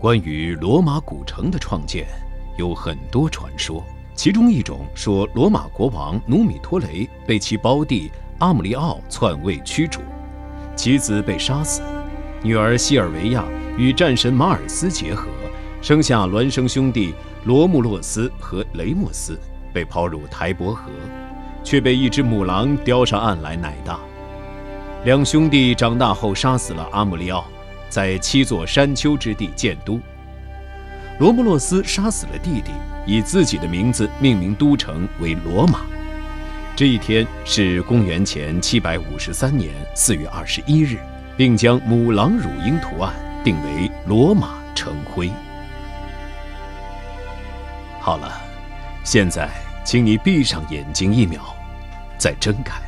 关于罗马古城的创建，有很多传说。其中一种说，罗马国王努米托雷被其胞弟阿姆利奥篡位驱逐，其子被杀死，女儿西尔维亚与战神马尔斯结合，生下孪生兄弟罗穆洛斯和雷莫斯，被抛入台伯河，却被一只母狼叼上岸来奶大。两兄弟长大后杀死了阿姆利奥，在七座山丘之地建都。罗穆洛斯杀死了弟弟。以自己的名字命名都城为罗马。这一天是公元前七百五十三年四月二十一日，并将母狼乳鹰图案定为罗马城徽。好了，现在请你闭上眼睛一秒，再睁开，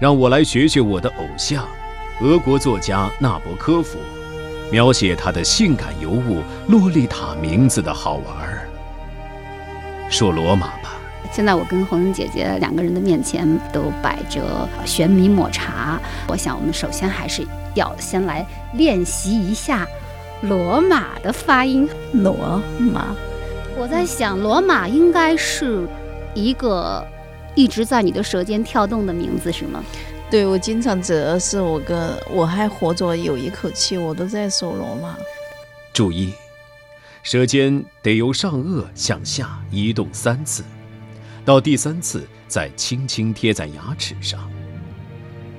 让我来学学我的偶像，俄国作家纳博科夫，描写他的性感尤物洛丽塔名字的好玩儿。说罗马吧。现在我跟红英姐姐两个人的面前都摆着玄米抹茶，我想我们首先还是要先来练习一下罗马的发音。罗马，我在想，罗马应该是一个一直在你的舌尖跳动的名字，是吗？对，我经常只要是我跟我还活着有一口气，我都在说罗马。注意。舌尖得由上颚向下移动三次，到第三次再轻轻贴在牙齿上。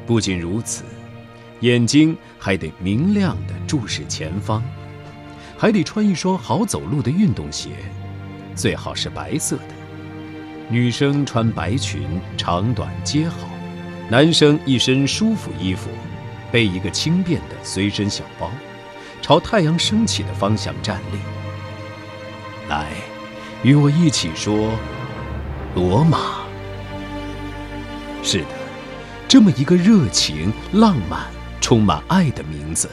不仅如此，眼睛还得明亮地注视前方，还得穿一双好走路的运动鞋，最好是白色的。女生穿白裙，长短皆好；男生一身舒服衣服，背一个轻便的随身小包，朝太阳升起的方向站立。来，与我一起说罗马。是的，这么一个热情、浪漫、充满爱的名字，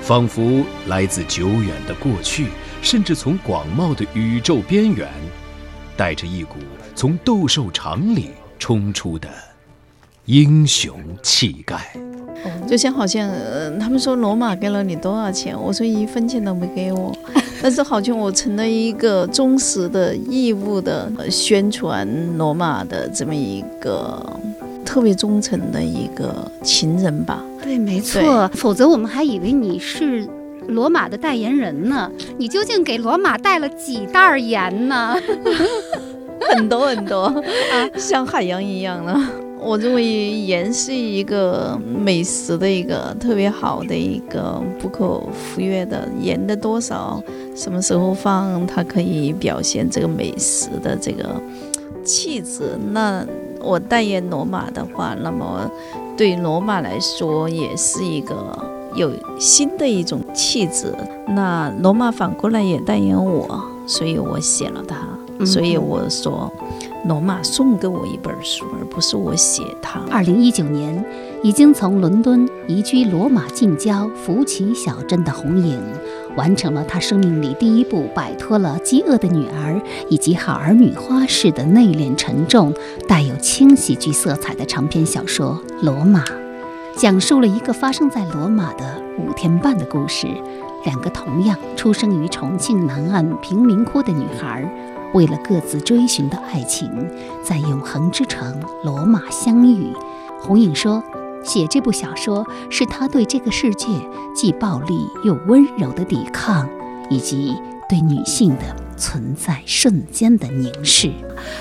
仿佛来自久远的过去，甚至从广袤的宇宙边缘，带着一股从斗兽场里冲出的英雄气概。就像好像他们说罗马给了你多少钱，我说一分钱都没给我。但是好像我成了一个忠实的义务的宣传罗马的这么一个特别忠诚的一个情人吧？对，没错。否则我们还以为你是罗马的代言人呢。你究竟给罗马带了几袋盐呢？很多很多啊，像海洋一样的。我认为盐是一个美食的一个特别好的一个不可忽略的盐的多少，什么时候放，它可以表现这个美食的这个气质。那我代言罗马的话，那么对罗马来说也是一个有新的一种气质。那罗马反过来也代言我，所以我写了它，所以我说。罗马送给我一本书，而不是我写它。二零一九年，已经从伦敦移居罗马近郊福奇小镇的红影，完成了他生命里第一部摆脱了饥饿的女儿以及好儿女花式的内敛沉重、带有轻喜剧色彩的长篇小说《罗马》，讲述了一个发生在罗马的五天半的故事。两个同样出生于重庆南岸贫民窟的女孩。为了各自追寻的爱情，在永恒之城罗马相遇。红影说：“写这部小说是他对这个世界既暴力又温柔的抵抗，以及对女性的存在瞬间的凝视。”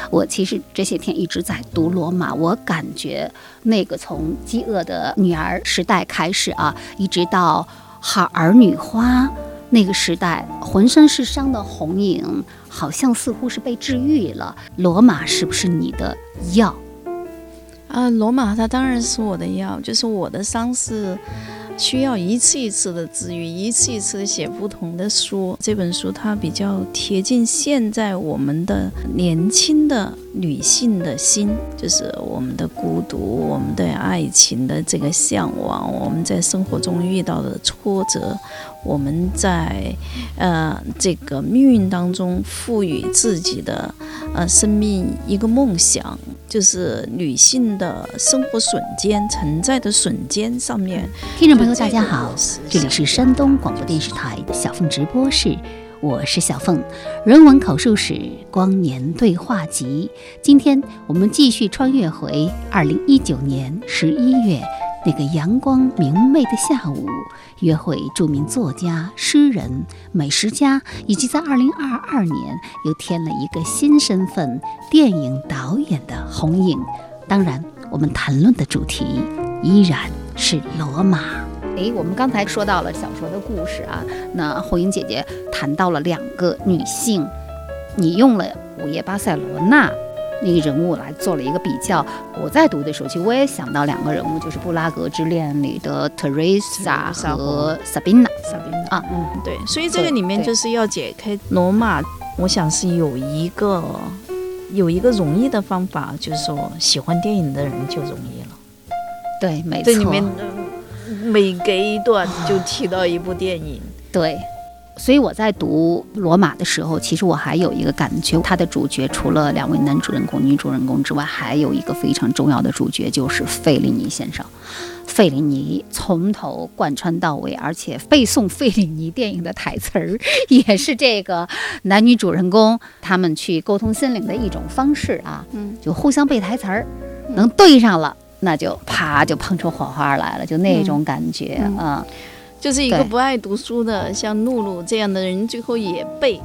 我其实这些天一直在读罗马，我感觉那个从饥饿的女儿时代开始啊，一直到好儿女花。那个时代，浑身是伤的红影，好像似乎是被治愈了。罗马是不是你的药？啊，罗马它当然是我的药，就是我的伤是需要一次一次的治愈，一次一次的写不同的书。这本书它比较贴近现在我们的年轻的女性的心，就是我们的孤独，我们对爱情的这个向往，我们在生活中遇到的挫折，我们在呃这个命运当中赋予自己的呃生命一个梦想，就是女性的生活瞬间存在的瞬间上面。听众朋友，大家好，这里是山东广播电视台小凤直播室。我是小凤，人文口述史光年对话集。今天我们继续穿越回二零一九年十一月那个阳光明媚的下午，约会著名作家、诗人、美食家，以及在二零二二年又添了一个新身份——电影导演的红影。当然，我们谈论的主题依然是罗马。哎，我们刚才说到了小说的故事啊，那红英姐姐谈到了两个女性，你用了午夜巴塞罗那那个人物来做了一个比较。我在读的时候，其实我也想到两个人物，就是《布拉格之恋》里的 Teresa 和 Sabina。Sabina 啊，嗯，对，所以这个里面就是要解开罗马，我想是有一个有一个容易的方法，就是说喜欢电影的人就容易了。对，没错。这里面。每隔一段就提到一部电影，对，所以我在读《罗马》的时候，其实我还有一个感觉，它的主角除了两位男主人公、女主人公之外，还有一个非常重要的主角，就是费里尼先生。费里尼从头贯穿到尾，而且背诵费里尼电影的台词儿，也是这个男女主人公他们去沟通心灵的一种方式啊。嗯，就互相背台词儿，能对上了。那就啪就碰出火花来了，就那种感觉啊，就是一个不爱读书的像露露这样的人，最后也背，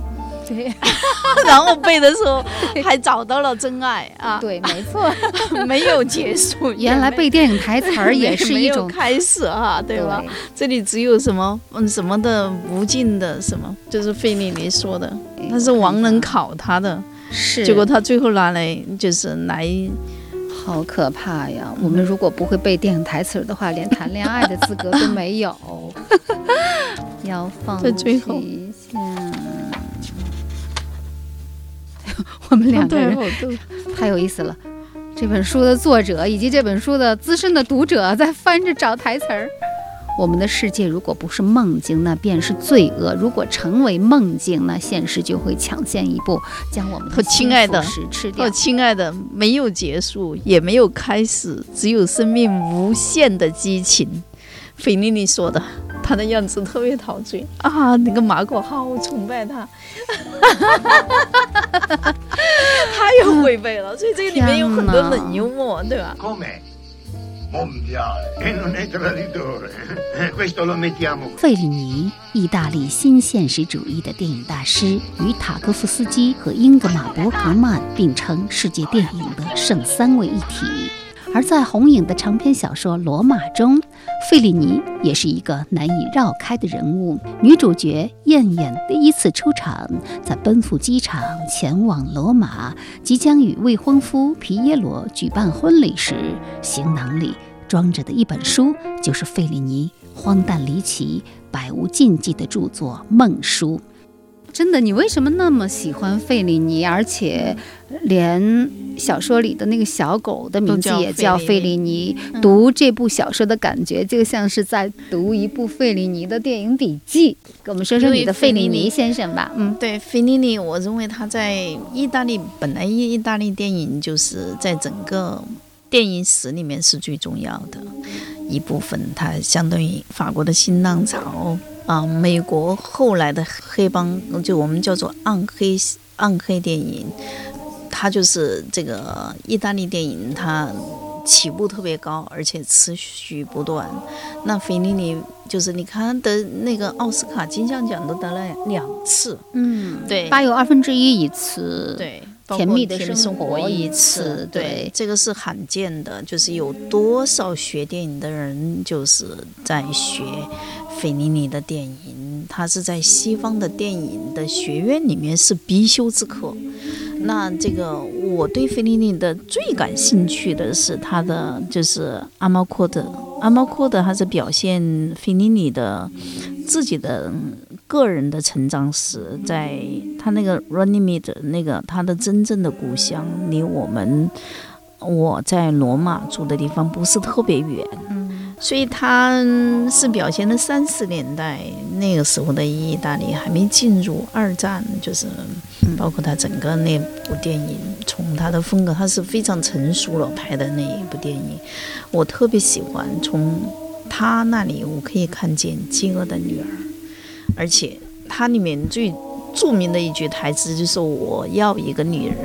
对，然后背的时候还找到了真爱啊，对，没错，没有结束，原来背电影台词儿也是一种开始啊，对吧？这里只有什么嗯什么的无尽的什么，就是费里尼说的，那是王能考他的，是，结果他最后拿来就是来。好可怕呀！我们如果不会背电影台词的话，连谈恋爱的资格都没有。要放最后一下。我们两个人太有意思了。这本书的作者以及这本书的资深的读者在翻着找台词儿。我们的世界如果不是梦境，那便是罪恶；如果成为梦境，那现实就会抢先一步将我们的亲爱的吃掉。亲爱的，没有结束，也没有开始，只有生命无限的激情。菲利尼说的，她的样子特别陶醉啊！那个马可好崇拜他，他又违背了，所以这个里面有很多冷幽默，对吧？费里尼，意大利新现实主义的电影大师，与塔科夫斯基和英格玛·伯格曼并称世界电影的圣三位一体。而在红影的长篇小说《罗马》中，费里尼也是一个难以绕开的人物。女主角燕燕第一次出场，在奔赴机场前往罗马，即将与未婚夫皮耶罗举办婚礼时，行囊里装着的一本书，就是费里尼荒诞离奇、百无禁忌的著作《梦书》。真的，你为什么那么喜欢费里尼？而且，连小说里的那个小狗的名字也叫费里尼。读这部小说的感觉，就像是在读一部费里尼的电影笔记。给我们说说你的费里尼先生吧。嗯，对，费里尼，我认为他在意大利，本来意意大利电影就是在整个电影史里面是最重要的一部分。它相当于法国的新浪潮。啊，美国后来的黑帮，就我们叫做暗黑暗黑电影，它就是这个意大利电影，它起步特别高，而且持续不断。那费里尼就是你看得那个奥斯卡金像奖都得了两次，嗯，对，八有二分之一一次，对。甜蜜的生活一次，对，这个是罕见的，就是有多少学电影的人就是在学费尼尼的电影，他是在西方的电影的学院里面是必修之课。那这个我对费尼尼的最感兴趣的是他的就是阿猫阔德，阿猫阔德他是表现费尼尼的自己的个人的成长史，在他那个 Running m e t 那个他的真正的故乡，离我们我在罗马住的地方不是特别远。所以他是表现了三十年代那个时候的意大利还没进入二战，就是包括他整个那部电影，从他的风格，他是非常成熟了拍的那一部电影，我特别喜欢。从他那里我可以看见《饥饿的女儿》，而且它里面最著名的一句台词就是“我要一个女人”。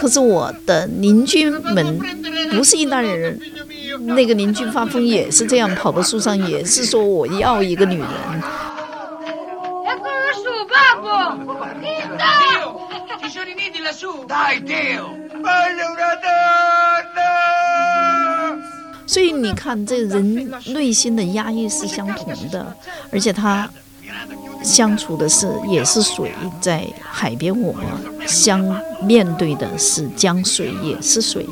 可是我的邻居们不是意大利人，那个邻居发疯也是这样，跑到树上也是说我要一个女人。所以你看，这人内心的压抑是相同的，而且他。相处的是也是水，在海边我们相面对的是江水，也是水，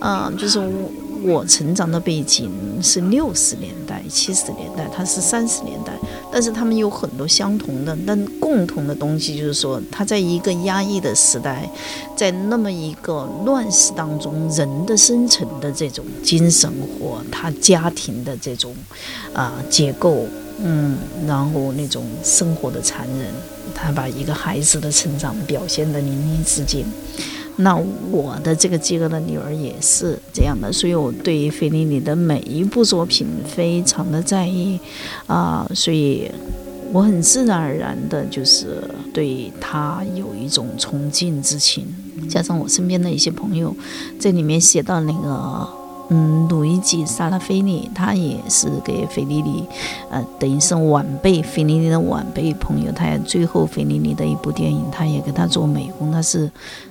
嗯，就是我我成长的背景是六十年代、七十年代，他是三十年代，但是他们有很多相同的，但共同的东西就是说，他在一个压抑的时代，在那么一个乱世当中，人的生存的这种精神或他家庭的这种啊结构。嗯，然后那种生活的残忍，他把一个孩子的成长表现得淋漓尽致。那我的这个饥饿的女儿也是这样的，所以我对费里尼的每一部作品非常的在意啊，所以我很自然而然的就是对他有一种崇敬之情，加上我身边的一些朋友在里面写到那个。嗯，鲁伊吉·萨拉菲尼，他也是给费里尼，呃，等于是晚辈，费里尼的晚辈朋友。他也最后费里尼的一部电影，他也给他做美工。他是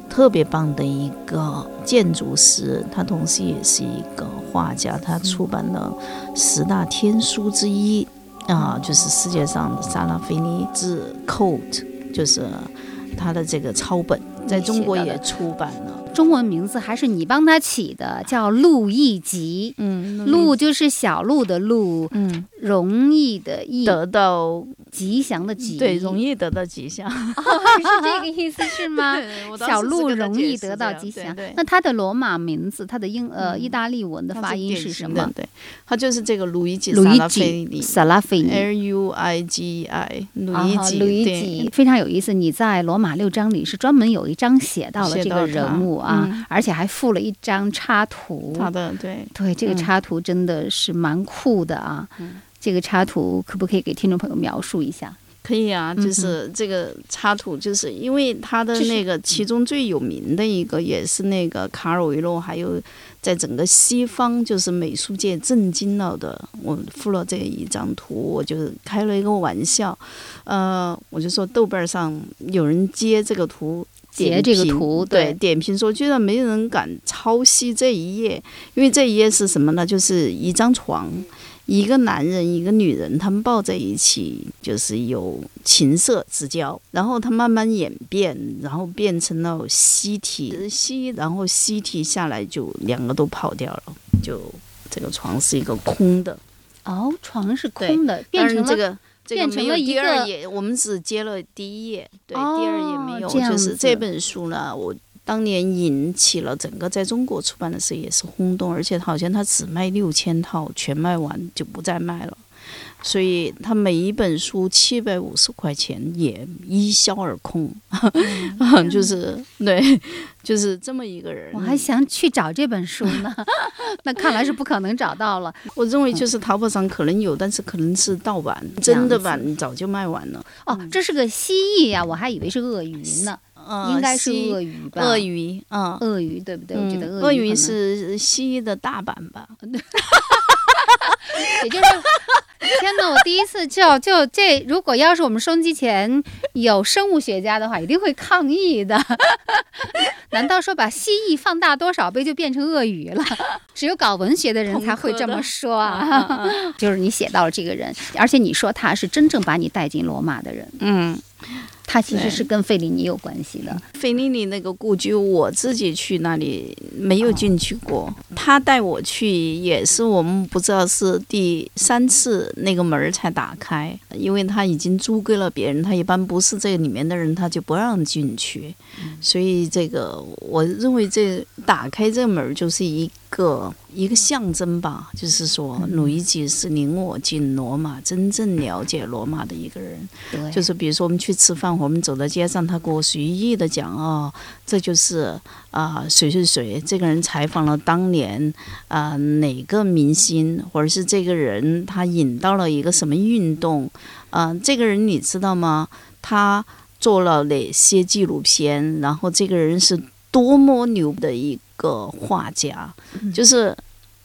特别棒的一个建筑师，他同时也是一个画家。他出版了十大天书之一啊，就是世界上的萨拉菲尼字 coat，就是他的这个抄本，在中国也出版了。中文名字还是你帮他起的，叫陆易吉。嗯，陆就是小鹿的鹿，嗯，容易的易，得到吉祥的吉，对，容易得到吉祥，是这个意思是吗？小鹿容易得到吉祥。那它的罗马名字，它的英呃意大利文的发音是什么？对，它就是这个路易吉萨拉菲尼，L U I G I，路易吉，路易吉，非常有意思。你在罗马六章里是专门有一章写到了这个人物。啊，而且还附了一张插图。好的，对对，这个插图真的是蛮酷的啊。这个插图可不可以给听众朋友描述一下？可以啊，就是这个插图，就是因为他的那个其中最有名的一个，也是那个卡尔维诺，还有在整个西方就是美术界震惊了的。我附了这一张图，我就开了一个玩笑，呃，我就说豆瓣上有人接这个图。截这个图，对，点评说居然没人敢抄袭这一页，因为这一页是什么呢？就是一张床，一个男人，一个女人，他们抱在一起，就是有情色之交，然后他慢慢演变，然后变成了吸体吸，然后吸体下来就两个都跑掉了，就这个床是一个空的，哦，床是空的，变成这个。变成了第二页，我们只接了第一页，对，第二页没有。就是这本书呢，我当年引起了整个在中国出版的时候也是轰动，而且好像他只卖六千套，全卖完就不再卖了。所以他每一本书七百五十块钱也一销而空，就是对，就是这么一个人。我还想去找这本书呢，那看来是不可能找到了。我认为就是淘宝上可能有，但是可能是盗版，真的版早就卖完了。哦，这是个蜥蜴呀，我还以为是鳄鱼呢，应该是鳄鱼吧？鳄鱼，嗯，鳄鱼对不对？我觉得鳄鱼是蜥蜴的大版吧？也就是。天呐！我第一次就就这，如果要是我们收音机前有生物学家的话，一定会抗议的。难道说把蜥蜴放大多少倍就变成鳄鱼了？只有搞文学的人才会这么说啊！就是你写到了这个人，而且你说他是真正把你带进罗马的人。嗯，它其实是跟费里尼有关系的。费里尼那个故居，我自己去那里没有进去过，他带我去也是我们不知道是第三次那个门儿才打开，因为他已经租给了别人，他一般不是这个里面的人，他就不让进去，所以这个我认为这打开这门儿就是一个一个象征吧，就是说鲁伊吉是领我进罗马，真正了解罗马的一个人。对，就是比如说我们去吃饭，我们走到街上，他给我随意的讲哦，这就是啊、谁谁谁，这个人采访了当年啊、哪个明星，或者是这个人他引到了一个什么运动，啊、这个人你知道吗？他做了哪些纪录片？然后这个人是多么牛的一个画家，就是。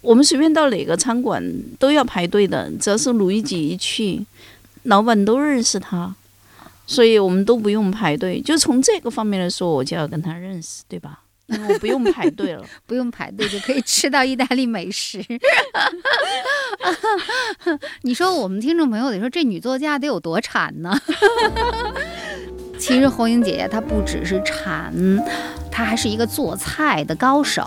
我们随便到哪个餐馆都要排队的，只要是鲁豫吉一去，老板都认识他，所以我们都不用排队。就从这个方面来说，我就要跟他认识，对吧？因为我不用排队了。不用排队就可以吃到意大利美食。你说我们听众朋友得说这女作家得有多馋呢？其实红英姐姐她不只是馋，她还是一个做菜的高手。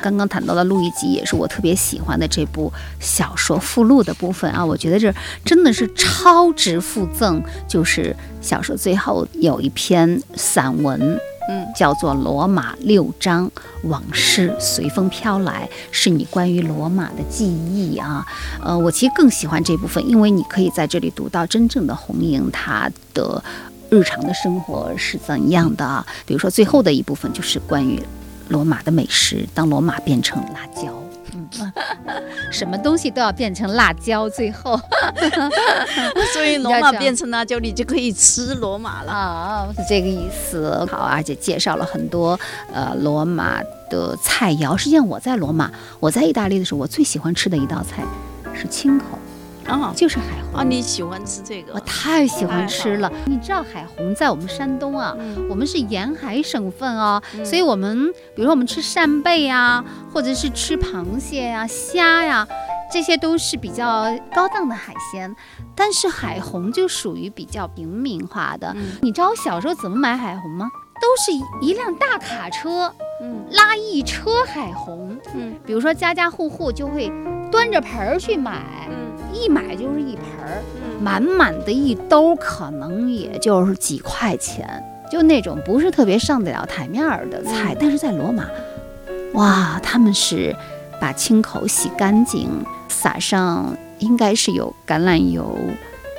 刚刚谈到的路易吉也是我特别喜欢的这部小说附录的部分啊，我觉得这真的是超值附赠，就是小说最后有一篇散文，嗯，叫做《罗马六章往事随风飘来》，是你关于罗马的记忆啊。呃，我其实更喜欢这部分，因为你可以在这里读到真正的红莹她的日常的生活是怎样的啊。比如说最后的一部分就是关于罗马的美食，当罗马变成辣椒。嗯，什么东西都要变成辣椒，最后 所以罗马变成辣椒，你就可以吃罗马了。啊，是这个意思。好，而且介绍了很多呃罗马的菜肴。实际上我在罗马，我在意大利的时候，我最喜欢吃的一道菜是青口，啊就是海虹。啊，你喜欢吃这个我？太喜欢吃了。你知道海虹在我们山东啊，嗯我们是沿海省份哦，所以我们比如说我们吃扇贝呀，或者是吃螃蟹呀、虾呀，这些都是比较高档的海鲜。但是海虹就属于比较平民化的。嗯你知道我小时候怎么买海虹吗？都是一一辆大卡车嗯拉一车海虹，嗯比如说家家户户就会端着盆儿去买，嗯一买就是一盆儿。嗯满满的一兜，可能也就是几块钱，就那种不是特别上得了台面儿的菜。嗯但是在罗马，哇，他们是把青口洗干净，撒上应该是有橄榄油、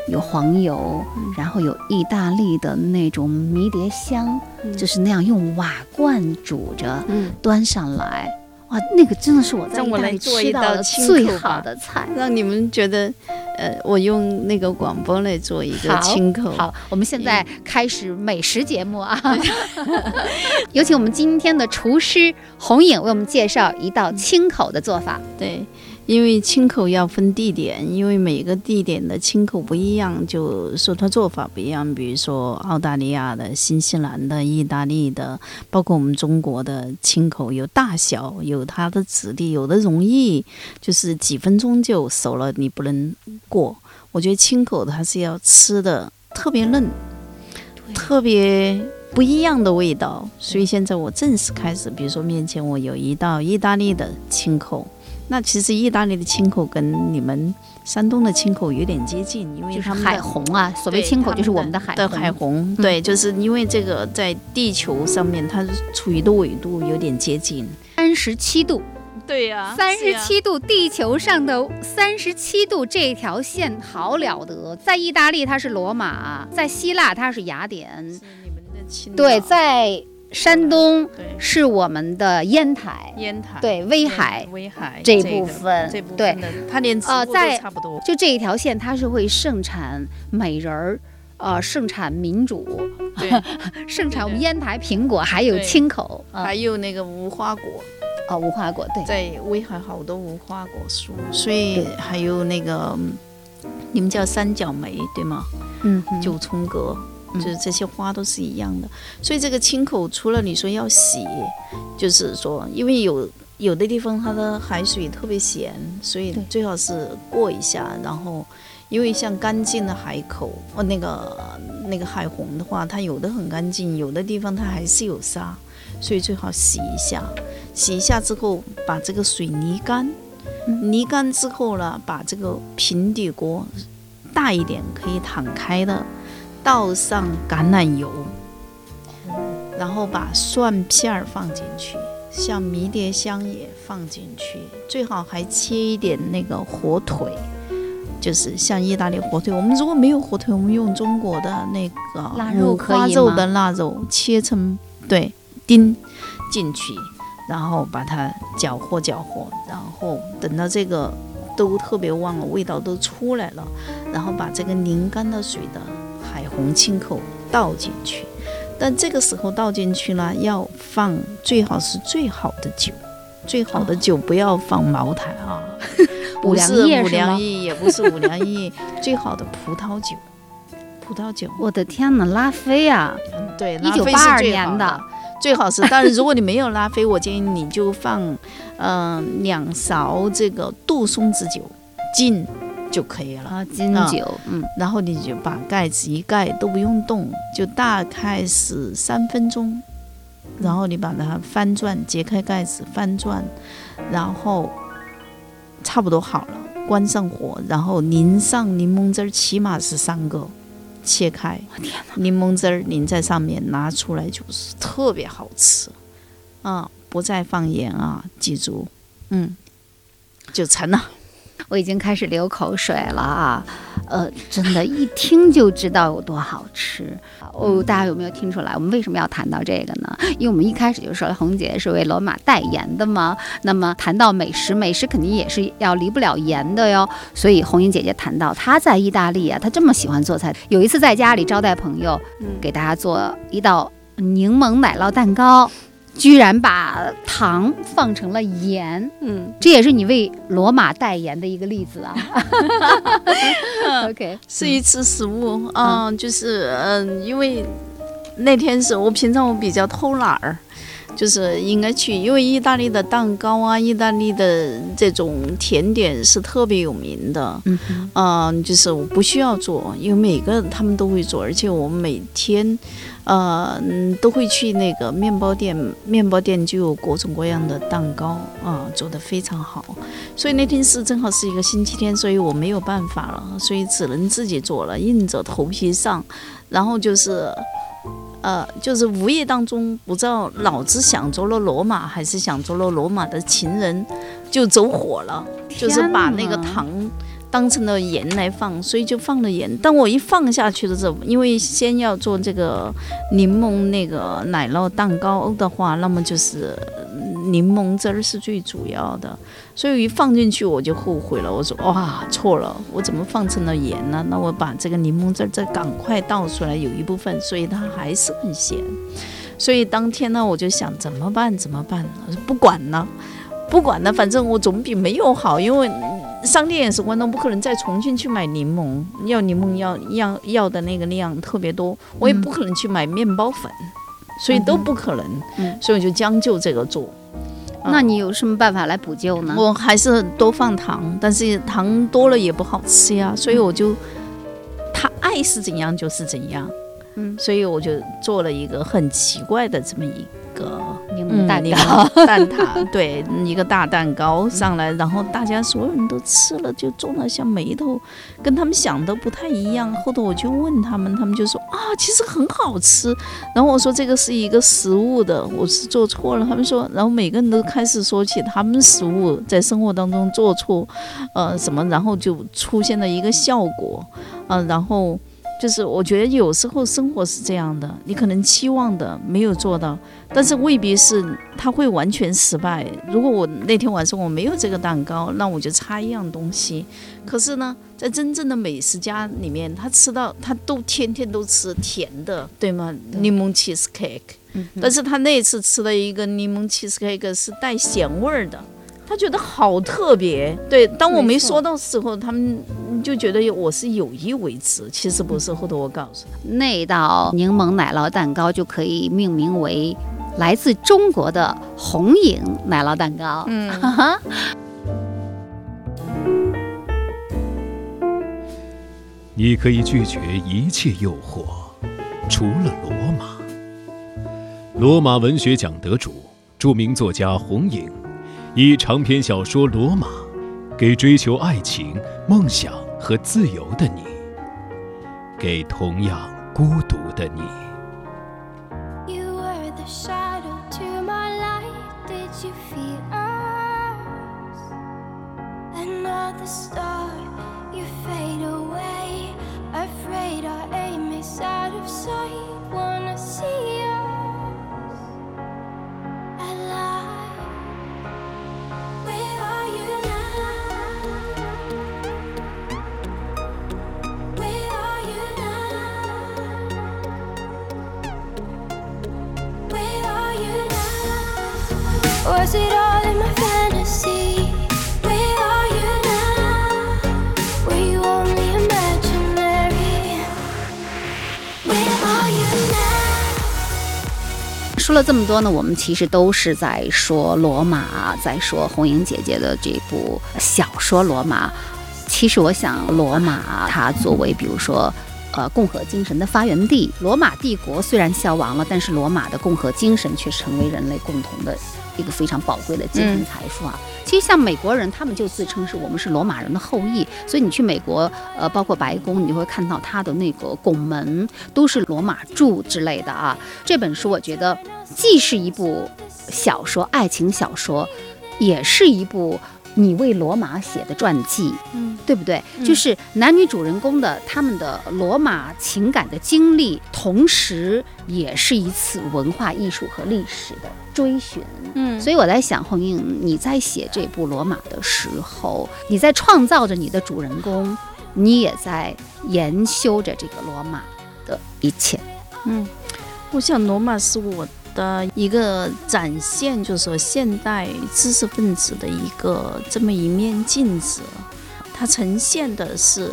有黄油，嗯然后有意大利的那种迷迭香，嗯就是那样用瓦罐煮着嗯，端上来。哇，那个真的是我在意大利来做一吃到的道最好的菜。让你们觉得，呃，我用那个广播来做一个好清口。好，我们现在开始美食节目啊！有请我们今天的厨师红影为我们介绍一道清口的做法。对，因为清口要分地点，因为每个地点的清口不一样，就说它做法不一样。比如说澳大利亚的、新西兰的、意大利的，包括我们中国的清口有大小，有它的质地，有的容易就是几分钟就熟了，你不能过。我觉得清口它是要吃的特别嫩，特别不一样的味道。所以现在我正式开始，比如说面前我有一道意大利的清口。那其实意大利的青口跟你们山东的青口有点接近，因为海虹啊，所谓青口就是我们的海虹。的海虹，对，就是因为这个在地球上面它处于的纬度有点接近。三十七度，对呀三十七度，地球上的三十七度这条线好了得。在意大利它是罗马，在希腊它是雅典，对，在山东是我们的烟台，烟台。对，威海。威海这个部分。这部对。它连植物都呃在差不多。就这一条线，它是会盛产美人儿，呃，盛产民主，盛产我们烟台苹果，还有青口啊，还有那个无花果，哦，无花果，对，在威海好多无花果树，所以还有那个嗯你们叫三角梅对吗？嗯，九重阁，嗯就是这些花都是一样的。所以这个清口除了你说要洗，就是说，因为有有的地方它的海水特别咸，所以最好是过一下，然后。因为像干净的海口，哦，那个那个海虹的话，它有的很干净，有的地方它还是有沙，所以最好洗一下。洗一下之后，把这个水泥干，泥干之后呢，把这个平底锅大一点可以躺开的，倒上橄榄油，然后把蒜片儿放进去，像迷迭香也放进去，最好还切一点那个火腿。就是像意大利火腿，我们如果没有火腿，我们用中国的那个腊肉花肉的腊肉，切成对丁进去，然后把它搅和搅和，然后等到这个都特别旺了，味道都出来了，然后把这个拧干的水的海虹清口倒进去，但这个时候倒进去呢，要放最好是最好的酒，最好的酒不要放茅台啊。不是五粮液，也不是五粮液，最好的葡萄酒，葡萄酒。我的天哪，拉菲啊！嗯，对，一九八二年的，最好是。但是如果你没有拉菲，我建议你就放，嗯，两勺这个杜松子酒，金就可以了啊，金酒。嗯，然后你就把盖子一盖，都不用动，就大概是三分钟，然后你把它翻转，揭开盖子翻转，然后。差不多好了，关上火，然后淋上柠檬汁儿，起码是三个，切开，柠檬汁儿淋在上面，拿出来就是特别好吃，啊，不再放盐啊，记住，嗯，就成了。我已经开始流口水了啊，呃，真的，一听就知道有多好吃。哦，大家有没有听出来？我们为什么要谈到这个呢？因为我们一开始就说红姐是为罗马代言的嘛。那么谈到美食，美食肯定也是要离不了盐的哟。所以红英姐姐谈到她在意大利啊，她这么喜欢做菜。有一次在家里招待朋友，给大家做一道柠檬奶酪蛋糕。居然把糖放成了盐，嗯，这也是你为罗马代言的一个例子啊。OK，是一次失误啊，就是嗯，因为那天是我平常我比较偷懒儿，就是应该去，因为意大利的蛋糕啊，意大利的这种甜点是特别有名的，嗯嗯，就是我不需要做，因为每个他们都会做，而且我每天。呃，都会去那个面包店，面包店就有各种各样的蛋糕啊，做的非常好。所以那天是正好是一个星期天，所以我没有办法了，所以只能自己做了，硬着头皮上。然后就是，呃，就是无意当中不知道脑子想着了罗马，还是想着了罗马的情人，就走火了，就是把那个糖。当成了盐来放，所以就放了盐。但我一放下去的时候，因为先要做这个柠檬那个奶酪蛋糕的话，那么就是柠檬汁儿是最主要的。所以一放进去我就后悔了，我说哇错了，我怎么放成了盐呢？那我把这个柠檬汁儿再赶快倒出来，有一部分，所以它还是很咸。所以当天呢，我就想怎么办？怎么办？我说不管了，不管了，反正我总比没有好，因为。商店也是关东，不可能在重庆去买柠檬，要柠檬要要要的那个量特别多，我也不可能去买面包粉，所以都不可能，所以我就将就这个做。那你有什么办法来补救呢？我还是多放糖，但是糖多了也不好吃呀，所以我就他爱是怎样就是怎样，嗯，所以我就做了一个很奇怪的这么一个。柠檬蛋糕，蛋挞，对，一个大蛋糕上来，然后大家所有人都吃了，就皱了下眉头，跟他们想的不太一样。后头我就问他们，他们就说啊，其实很好吃。然后我说这个是一个食物的，我是做错了。他们说，然后每个人都开始说起他们食物在生活当中做错，呃，什么，然后就出现了一个效果，嗯，然后。就是我觉得有时候生活是这样的，你可能期望的没有做到，但是未必是他会完全失败。如果我那天晚上我没有这个蛋糕，那我就差一样东西。可是呢，在真正的美食家里面，他吃到他都天天都吃甜的，对吗？柠檬 cheese cake，但是他那次吃了一个柠檬 cheese cake 是带咸味儿的。他觉得好特别，对。当我没说到时候，他们就觉得我是有意为之，其实不是。后头我告诉他，那道柠檬奶酪蛋糕就可以命名为来自中国的红影奶酪蛋糕。嗯，你可以拒绝一切诱惑，除了罗马。罗马文学奖得主、著名作家红影，以长篇小说《罗马》，给追求爱情、梦想和自由的你，给同样孤独的你。了这么多呢，我们其实都是在说罗马，在说红英姐姐的这部小说《罗马》。其实我想，罗马它作为，比如说。呃，共和精神的发源地，罗马帝国虽然消亡了，但是罗马的共和精神却成为人类共同的一个非常宝贵的精神财富啊。其实像美国人，他们就自称是我们是罗马人的后裔，所以你去美国，呃，包括白宫，你就会看到他的那个拱门都是罗马柱之类的啊。这本书我觉得既是一部小说，爱情小说，也是一部。你为罗马写的传记，嗯，对不对？就是男女主人公的他们的罗马情感的经历，同时也是一次文化艺术和历史的追寻。嗯，所以我在想，红英，你在写这部罗马的时候，你在创造着你的主人公，你也在研修着这个罗马的一切。嗯，我想罗马是我。的一个展现，就是说现代知识分子的一个这么一面镜子，它呈现的是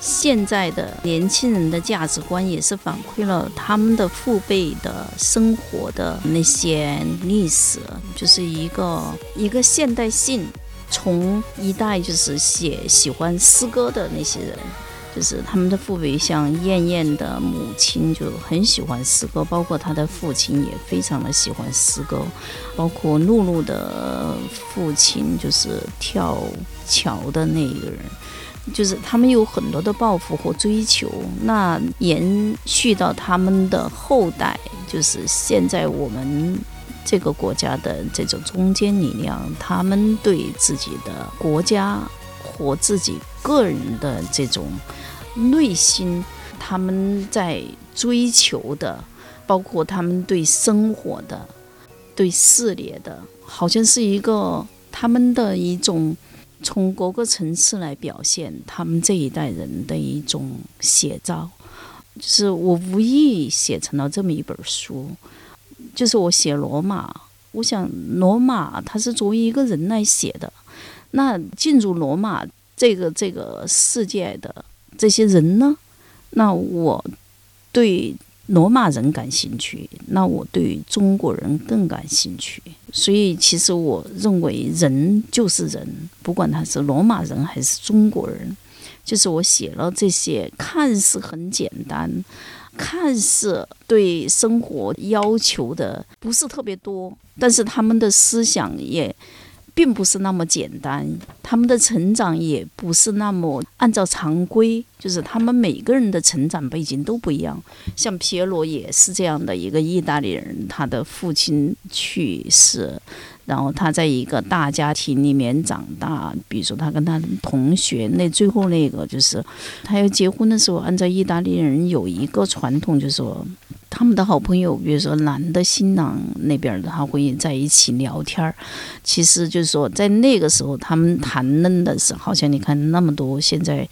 现在的年轻人的价值观，也是反馈了他们的父辈的生活的那些历史，就是一个一个现代性，从一代就是写喜欢诗歌的那些人。就是他们的父辈，像燕燕的母亲就很喜欢诗歌，包括他的父亲也非常的喜欢诗歌，包括露露的父亲就是跳桥的那一个人，就是他们有很多的抱负和追求，那延续到他们的后代，就是现在我们这个国家的这种中坚力量，他们对自己的国家和自己个人的这种。内心，他们在追求的，包括他们对生活的、对事业的，好像是一个他们的一种从各个层次来表现他们这一代人的一种写照。就是我无意写成了这么一本书，就是我写罗马，我想罗马它是作为一个人来写的，那进入罗马这个这个世界的。这些人呢？那我对罗马人感兴趣，那我对中国人更感兴趣。所以，其实我认为人就是人，不管他是罗马人还是中国人。就是我写了这些看似很简单、看似对生活要求的不是特别多，但是他们的思想也。并不是那么简单，他们的成长也不是那么按照常规，就是他们每个人的成长背景都不一样。像皮耶罗也是这样的一个意大利人，他的父亲去世，然后他在一个大家庭里面长大。比如说他跟他同学，那最后那个就是他要结婚的时候，按照意大利人有一个传统，就是说。他们的好朋友，比如说男的新郎那边的，他会在一起聊天儿。其实就是说，在那个时候，他们谈论的是，好像你看那么多，现在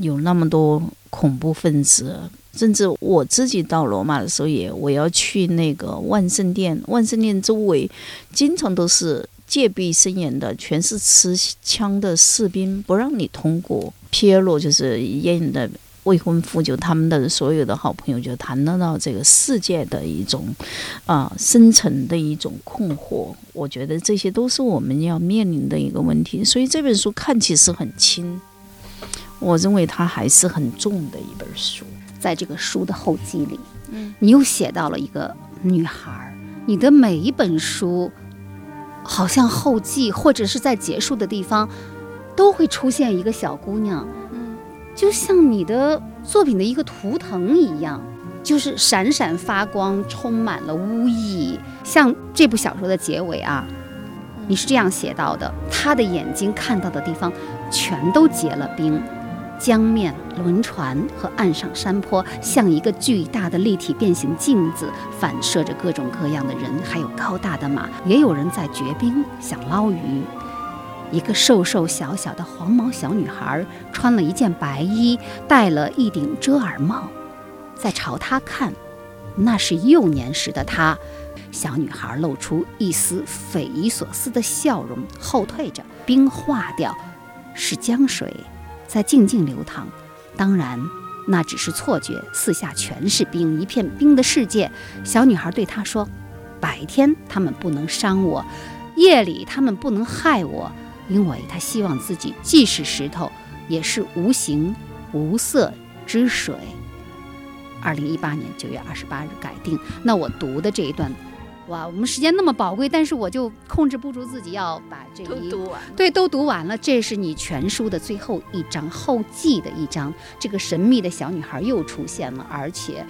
有那么多恐怖分子，甚至我自己到罗马的时候，也我要去那个万圣殿，万圣殿周围经常都是戒备森严的，全是持枪的士兵，不让你通过。皮耶罗就是演的。未婚夫就他们的所有的好朋友就谈论到这个世界的一种啊深层的一种困惑，我觉得这些都是我们要面临的一个问题。所以这本书看起是很轻，我认为它还是很重的一本书。在这个书的后记里，嗯，你又写到了一个女孩儿。你的每一本书，好像后记或者是在结束的地方，都会出现一个小姑娘，就像你的作品的一个图腾一样，就是闪闪发光，充满了巫意。像这部小说的结尾啊，你是这样写到的：他的眼睛看到的地方，全都结了冰。江面、轮船和岸上山坡像一个巨大的立体变形镜子，反射着各种各样的人，还有高大的马，也有人在掘冰，想捞鱼。一个瘦瘦小小的黄毛小女孩，穿了一件白衣，戴了一顶遮耳帽，在朝他看。那是幼年时的她。小女孩露出一丝匪夷所思的笑容，后退着。冰化掉，是江水。在静静流淌，当然，那只是错觉。四下全是冰，一片冰的世界。小女孩对他说：“白天他们不能伤我，夜里他们不能害我，因为他希望自己既是石头，也是无形无色之水。”二零一八年九月二十八日改定。那我读的这一段。哇，我们时间那么宝贵，但是我就控制不住自己要把这一读完，对，都读完了。这是你全书的最后一章，后记的一章。这个神秘的小女孩又出现了，而且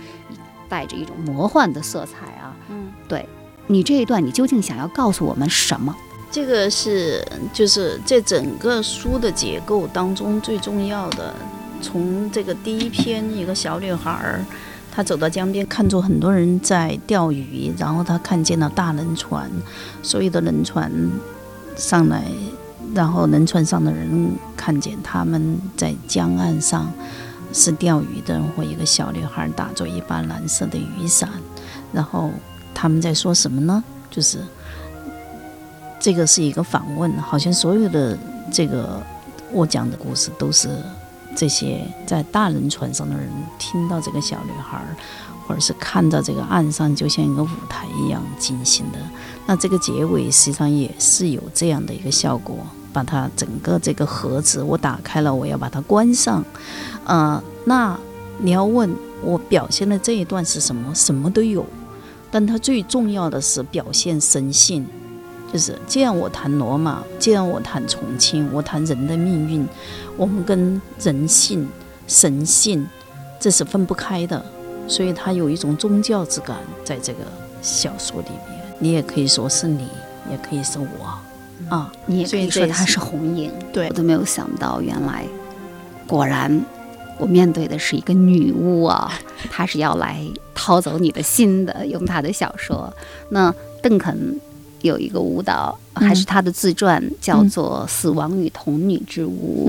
带着一种魔幻的色彩啊。嗯，对你这一段，你究竟想要告诉我们什么？这个是就是这整个书的结构当中最重要的，从这个第一篇一个小女孩儿。她走到江边，看着很多人在钓鱼，然后她看见了大轮船，所有的轮船上来，然后轮船上的人看见他们在江岸上是钓鱼的，或一个小女孩打着一把蓝色的雨伞，然后他们在说什么呢？就是这个是一个访问，好像所有的这个我讲的故事都是。这些在大人船上的人听到这个小女孩，或者是看到这个岸上就像一个舞台一样进行的，那这个结尾实际上也是有这样的一个效果，把它整个这个盒子我打开了，我要把它关上。呃，那你要问我表现的这一段是什么？什么都有，但它最重要的是表现神性。就是既然我谈罗马，既然我谈重庆，我谈人的命运，我们跟人性、神性这是分不开的，所以它有一种宗教之感在这个小说里面。你也可以说是你，也可以是我啊，你也可以说它是红影。对我都没有想到，原来果然我面对的是一个女巫啊，她是要来掏走你的心的，用她的小说。那邓肯。有一个舞蹈，还是他的自传，叫做《死亡与童女之舞》。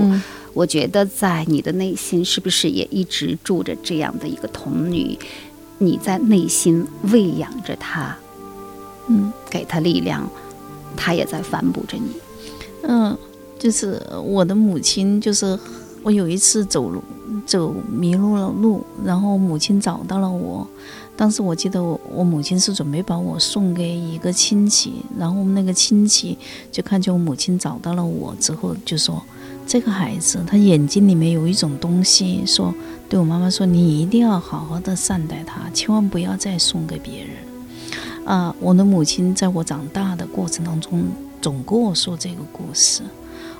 我觉得在你的内心，是不是也一直住着这样的一个童女？你在内心喂养着她，嗯，给她力量，她也在反哺着你。嗯，就是我的母亲，就是我有一次走路走迷路了路，然后母亲找到了我。当时我记得我我母亲是准备把我送给一个亲戚，然后那个亲戚就看见我母亲找到了我之后，就说这个孩子他眼睛里面有一种东西，说对我妈妈说你一定要好好的善待他，千万不要再送给别人。啊，我的母亲在我长大的过程当中总跟我说这个故事，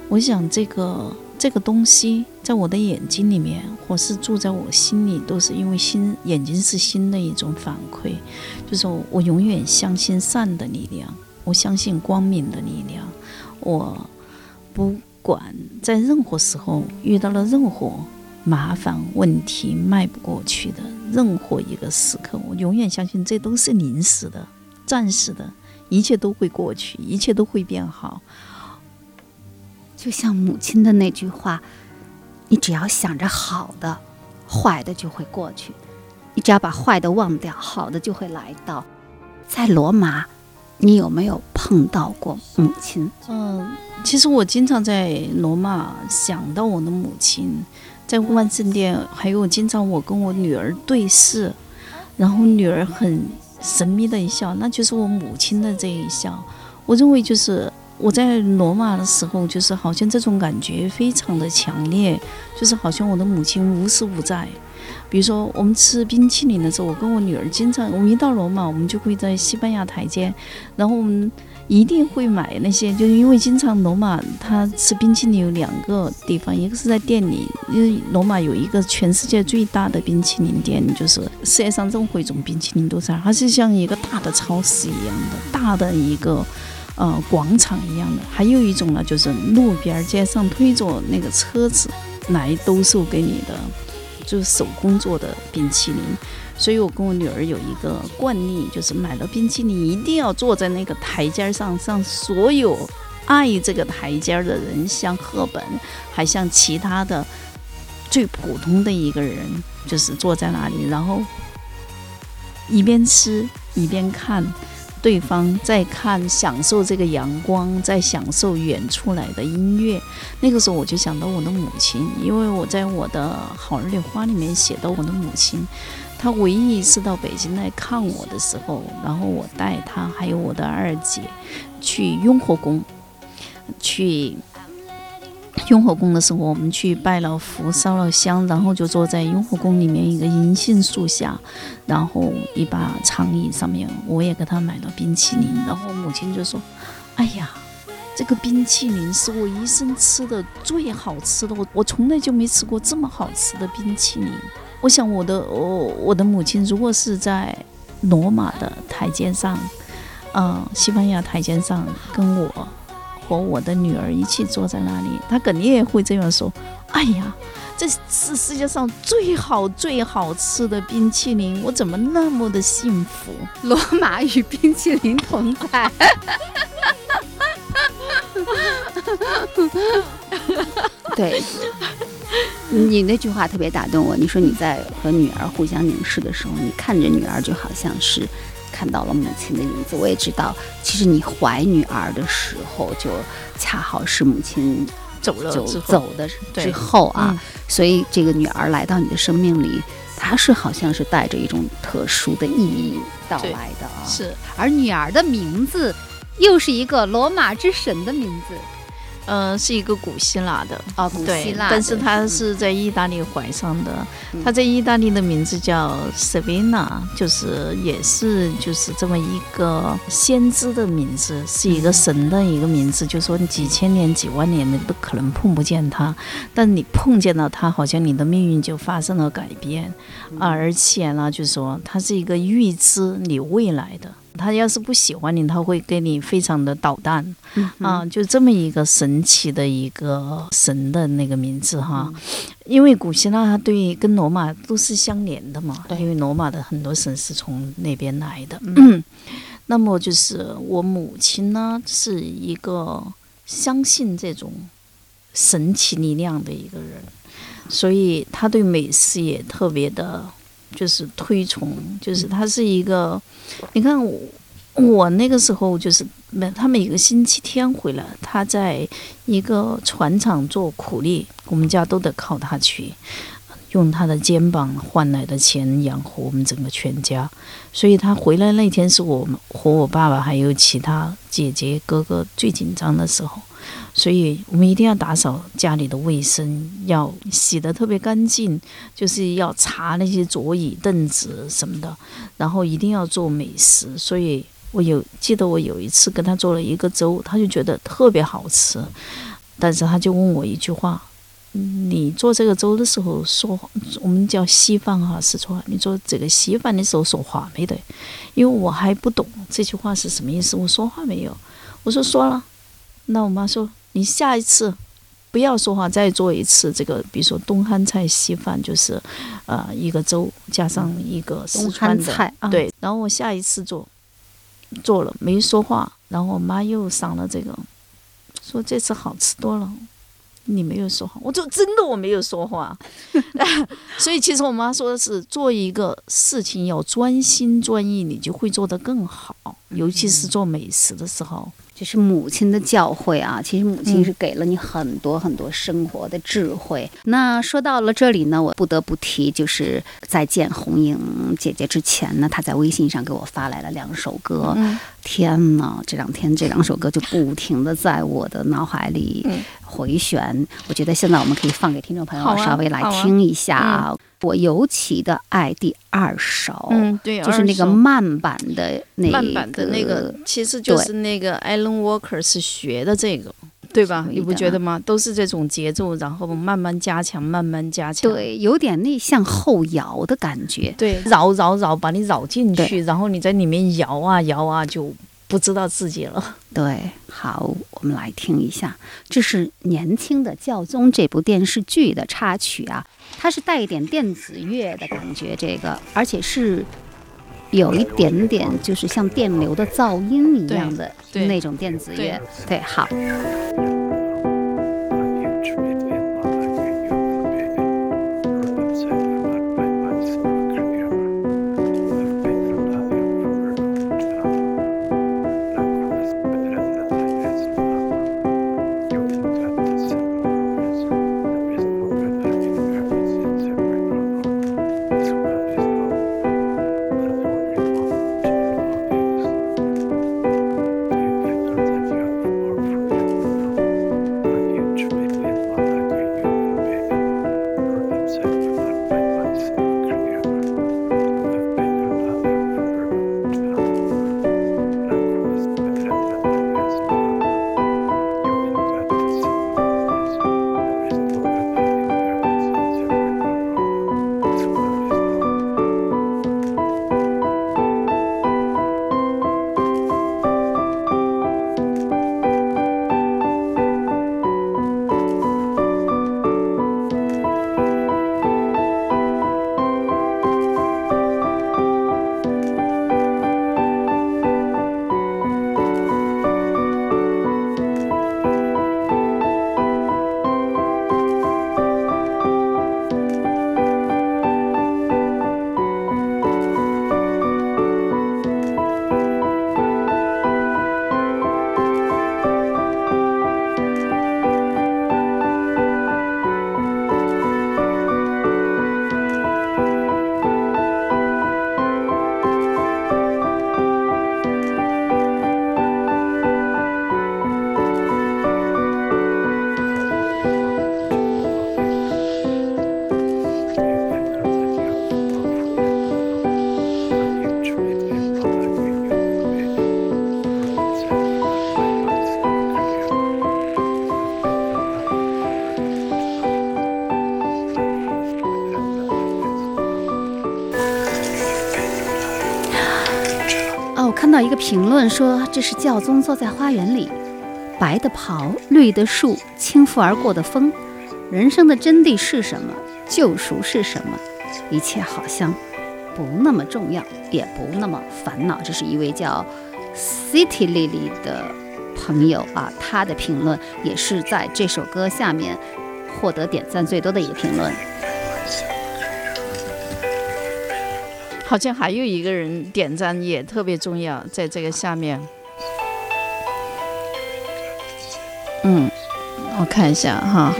我想这个。这个东西在我的眼睛里面，或是住在我心里，都是因为心眼睛是心的一种反馈。就是我永远相信善的力量，我相信光明的力量。我不管在任何时候遇到了任何麻烦问题、迈不过去的任何一个时刻，我永远相信这都是临时的、暂时的，一切都会过去，一切都会变好。就像母亲的那句话：“你只要想着好的，坏的就会过去；你只要把坏的忘掉，好的就会来到。”在罗马，你有没有碰到过母亲？嗯，其实我经常在罗马想到我的母亲，在万圣殿，还有经常我跟我女儿对视，然后女儿很神秘的一笑，那就是我母亲的这一笑。我认为就是。我在罗马的时候，就是好像这种感觉非常的强烈，就是好像我的母亲无时不在，比如说我们吃冰淇淋的时候，我跟我女儿经常，我们一到罗马，我们就会在西班牙台阶，然后我们。一定会买那些，就是因为经常罗马他吃冰淇淋有两个地方，一个是在店里，因为罗马有一个全世界最大的冰淇淋店，就是世界上任何一种冰淇淋都在，它是像一个大的超市一样的，大的一个呃广场一样的。还有一种呢，就是路边街上推着那个车子来兜售给你的，就是手工做的冰淇淋。所以，我跟我女儿有一个惯例，就是买了冰淇淋，一定要坐在那个台阶上，让所有爱这个台阶的人，像赫本，还像其他的最普通的一个人，就是坐在那里，然后一边吃一边看对方在看，享受这个阳光，在享受远处来的音乐。那个时候，我就想到我的母亲，因为我在我的好儿女花里面写到我的母亲。她唯一一次到北京来看我的时候，然后我带她还有我的二姐去雍和宫。去雍和宫的时候，我们去拜了佛、烧了香，然后就坐在雍和宫里面一个银杏树下，然后一把长椅上面，我也给他买了冰淇淋。然后母亲就说：“哎呀，这个冰淇淋是我一生吃的最好吃的，我我从来就没吃过这么好吃的冰淇淋。”我想，我的我我的母亲如果是在罗马的台阶上，嗯，西班牙台阶上，跟我和我的女儿一起坐在那里，她肯定也会这样说：“哎呀，这是世界上最好最好吃的冰淇淋，我怎么那么的幸福？”罗马与冰淇淋同在。对。你那句话特别打动我。你说你在和女儿互相凝视的时候，你看着女儿就好像是看到了母亲的影子。我也知道，其实你怀女儿的时候，就恰好是母亲走了就走的之后啊。所以这个女儿来到你的生命里，她是好像是带着一种特殊的意义到来的啊。是，而女儿的名字又是一个罗马之神的名字。嗯，是一个古希腊的啊，古希腊，但是他是在意大利怀上的。他在意大利的名字叫 Savina，就是也是就是这么一个先知的名字，是一个神的一个名字。就说几千年、几万年的都可能碰不见他，但你碰见了他，好像你的命运就发生了改变啊！而且呢，就是说他是一个预知你未来的。他要是不喜欢你，他会跟你非常的捣蛋，啊，就这么一个神奇的一个神的那个名字哈，因为古希腊它对跟罗马都是相连的嘛，因为罗马的很多神是从那边来的。那么就是我母亲呢，是一个相信这种神奇力量的一个人，所以他对美食也特别的。就是推崇，就是他是一个，你看我，我那个时候就是每他每个星期天回来，他在一个船厂做苦力，我们家都得靠他去，用他的肩膀换来的钱养活我们整个全家，所以他回来那天是我们和我爸爸还有其他姐姐哥哥最紧张的时候。所以我们一定要打扫家里的卫生，要洗得特别干净，就是要擦那些桌椅凳子什么的，然后一定要做美食。所以我有记得我有一次跟他做了一个粥，他就觉得特别好吃，但是他就问我一句话：“你做这个粥的时候说，我们叫稀饭哈，四川，你做这个稀饭的时候说话没得？因为我还不懂这句话是什么意思，我说话没有？我说说了。那我妈说。你下一次不要说话，再做一次这个，比如说东汉菜稀饭，就是呃一个粥加上一个四川菜啊，对。然后我下一次做做了没说话，然后我妈又赏了这个，说这次好吃多了。你没有说话，我就真的我没有说话。所以其实我妈说的是，做一个事情要专心专意，你就会做得更好，尤其是做美食的时候。这是母亲的教诲啊！其实母亲是给了你很多很多生活的智慧。那说到了这里呢，我不得不提，就是在见红英姐姐之前呢，她在微信上给我发来了两首歌，天呐，这两天这两首歌就不停的在我的脑海里嗯回旋。我觉得现在我们可以放给听众朋友稍微来听一下啊。我尤其的爱第二首，嗯，对，就是那个慢版的那慢版的那个，其实就是那个 Alan Walker 是学的这个，对吧？你不觉得吗？都是这种节奏，然后慢慢加强，慢慢加强。对，有点那像后摇的感觉。对，绕绕绕，把你绕进去，然后你在里面摇啊摇啊，就不知道自己了。对，好，我们来听一下，这是《年轻的教宗》这部电视剧的插曲啊，它是带一点电子乐的感觉，这个，而且是有一点点就是像电流的噪音一样的那种电子乐。对，好，评论说，这是教宗坐在花园里，白的袍，绿的树，轻拂而过的风。人生的真谛是什么？救赎是什么？一切好像不那么重要，也不那么烦恼。这是一位叫 City Lily 的朋友啊，他的评论也是在这首歌下面获得点赞最多的一个评论。好像还有一个人点赞也特别重要，在这个下面。嗯，我看一下哈。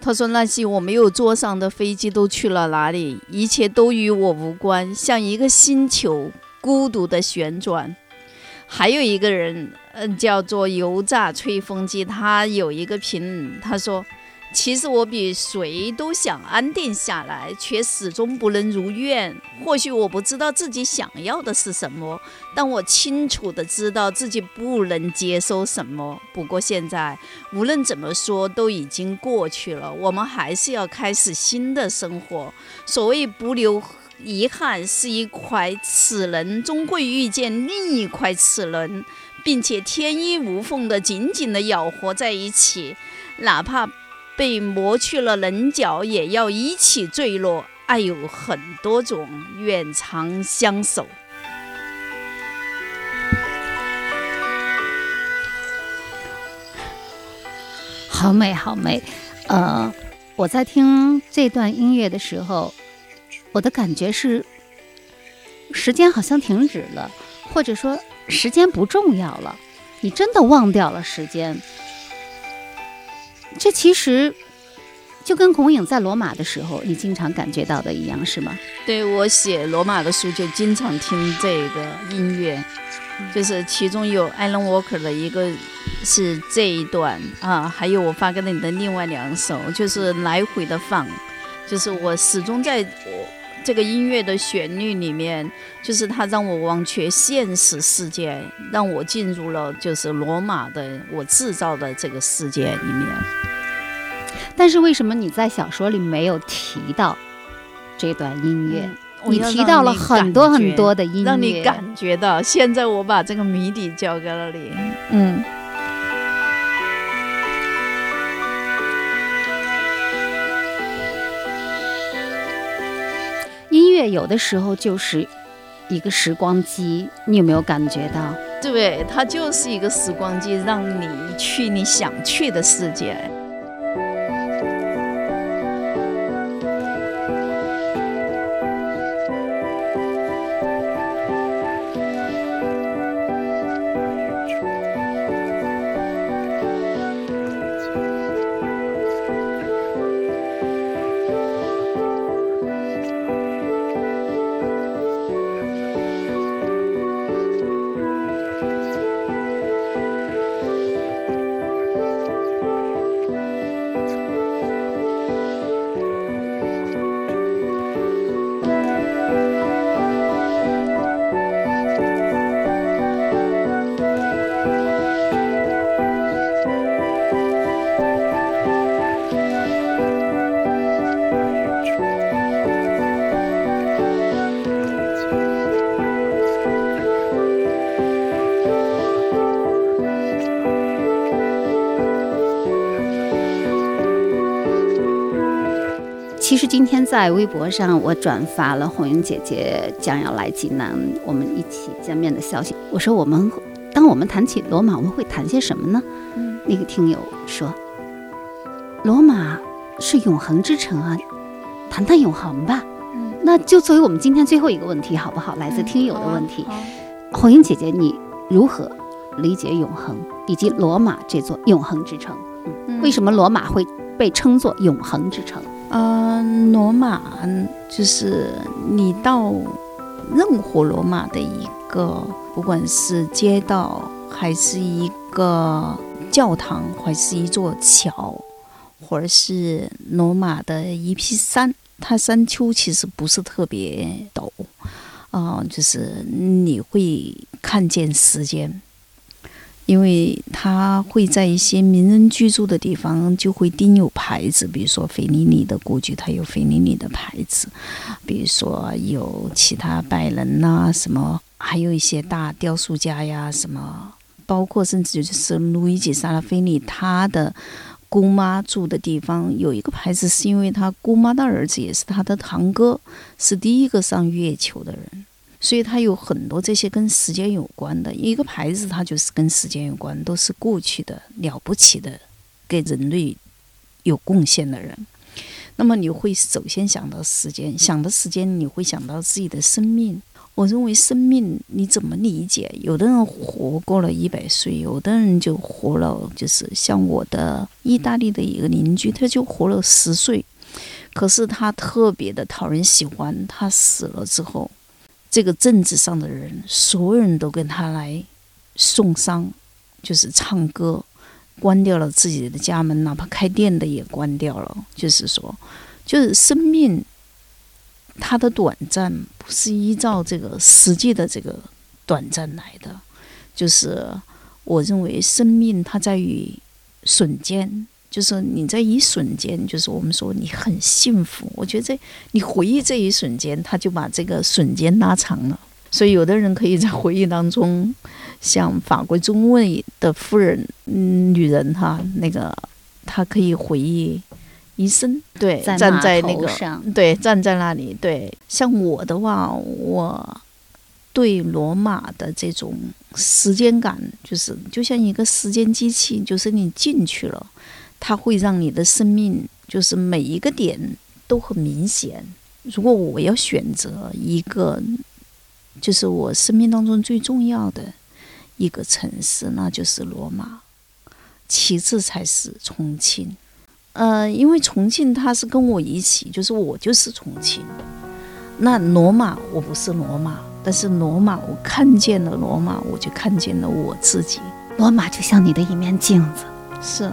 他说：“那些我没有坐上的飞机都去了哪里？一切都与我无关，像一个星球孤独的旋转。”还有一个人，嗯，叫做油炸吹风机，他有一个评论，他说。其实我比谁都想安定下来，却始终不能如愿。或许我不知道自己想要的是什么，但我清楚的知道自己不能接受什么。不过现在无论怎么说都已经过去了，我们还是要开始新的生活。所谓不留遗憾，是一块齿轮终会遇见另一块齿轮，并且天衣无缝的紧紧的咬合在一起，哪怕。被磨去了棱角，也要一起坠落。爱有很多种，远长相守。好美，好美。呃，我在听这段音乐的时候，我的感觉是，时间好像停止了，或者说时间不重要了，你真的忘掉了时间。这其实就跟孔颖在罗马的时候，你经常感觉到的一样，是吗？对我写罗马的书就经常听这个音乐，就是其中有 Alan Walker 的一个是这一段啊，还有我发给你的另外两首，就是来回的放，就是我始终在我这个音乐的旋律里面，就是它让我忘却现实世界，让我进入了就是罗马的我制造的这个世界里面。但是为什么你在小说里没有提到这段音乐？你提到了很多很多的音乐，让你感觉到。现在我把这个谜底交给了你，嗯。乐有的时候就是一个时光机，你有没有感觉到？对，它就是一个时光机，让你去你想去的世界。在微博上，我转发了红英姐姐将要来济南，我们一起见面的消息。我说我们当我们谈起罗马，我们会谈些什么呢？嗯那个听友说，罗马是永恒之城啊，谈谈永恒吧。嗯，那就作为我们今天最后一个问题，好不好？来自听友的问题，红英姐姐，你如何理解永恒，以及罗马这座永恒之城？嗯为什么罗马会被称作永恒之城？嗯，罗马就是你到任何罗马的一个，不管是街道，还是一个教堂，还是一座桥，或者是罗马的一批山，它山丘其实不是特别陡，啊、就是你会看见时间。因为它会在一些名人居住的地方就会钉有牌子，比如说费里尼的故居，它有费里尼的牌子；比如说有其他拜仁呐、什么，还有一些大雕塑家呀，什么，包括甚至就是路易吉·萨拉菲尼他的姑妈住的地方有一个牌子，是因为他姑妈的儿子也是他的堂哥，是第一个上月球的人。所以它有很多这些跟时间有关的一个牌子，它就是跟时间有关，都是过去的了不起的，给人类有贡献的人。那么你会首先想到时间，想到时间，你会想到自己的生命。我认为生命你怎么理解？有的人活过了一百岁，有的人就活了，就是像我的意大利的一个邻居，他就活了十岁，可是他特别的讨人喜欢。他死了之后，这个政治上的人，所有人都跟他来送丧，就是唱歌，关掉了自己的家门，哪怕开店的也关掉了。就是说，就是生命它的短暂不是依照这个实际的这个短暂来的，就是我认为生命它在于瞬间。就是你在一瞬间，就是我们说你很幸福。我觉得这你回忆这一瞬间，他就把这个瞬间拉长了。所以有的人可以在回忆当中，像法国中尉的夫人，嗯，女人哈，那个她可以回忆一生，对，在站在那个对，站在那里，对。像我的话，我对罗马的这种时间感，就是就像一个时间机器，就是你进去了。它会让你的生命就是每一个点都很明显。如果我要选择一个，就是我生命当中最重要的一个城市，那就是罗马，其次才是重庆。呃，因为重庆它是跟我一起，就是我就是重庆。那罗马我不是罗马，但是罗马我看见了罗马，我就看见了我自己。罗马就像你的一面镜子。是。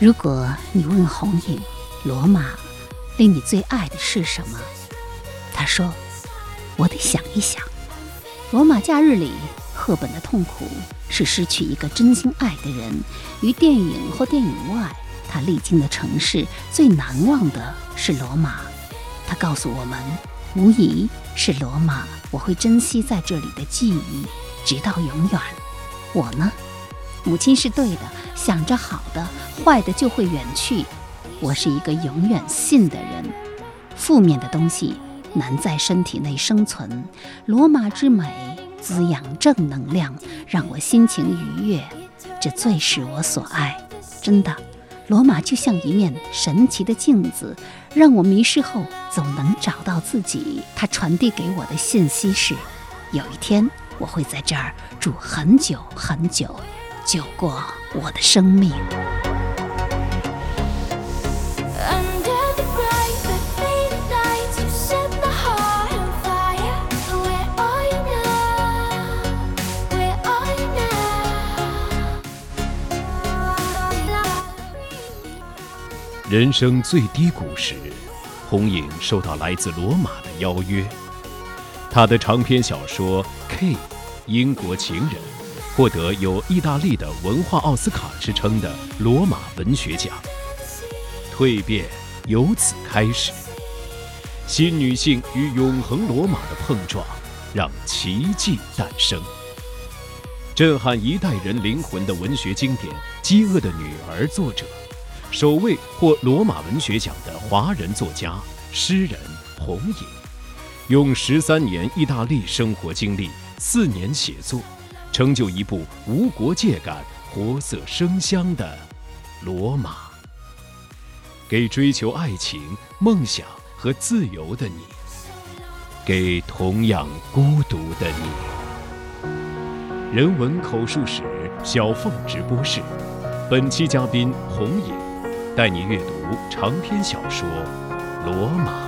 如果你问红影，罗马令你最爱的是什么？他说：“我得想一想。罗马假日里，赫本的痛苦是失去一个真心爱的人。于电影或电影外，他历经的城市最难忘的是罗马。他告诉我们，无疑是罗马。我会珍惜在这里的记忆，直到永远。我呢？母亲是对的，想着好的，坏的就会远去。我是一个永远信的人，负面的东西难在身体内生存。罗马之美滋养正能量，让我心情愉悦，这最是我所爱。真的，罗马就像一面神奇的镜子，让我迷失后总能找到自己。它传递给我的信息是：有一天我会在这儿住很久很久，久过我的生命。Under the bright but faded lights, you set my heart on fire. Where are you now? Where are you now? 人生最低谷时，红影受到来自罗马的邀约。他的长篇小说《K》英国情人获得有意大利的文化奥斯卡之称的罗马文学奖。蜕变由此开始，新女性与永恒罗马的碰撞，让奇迹诞生。震撼一代人灵魂的文学经典《饥饿的女儿》作者，首位获罗马文学奖的华人作家、诗人红影，用十三年意大利生活经历、四年写作，成就一部无国界感、活色生香的《罗马》，给追求爱情、梦想和自由的你，给同样孤独的你。人文口述史小凤直播室，本期嘉宾红影，带你阅读长篇小说《罗马》。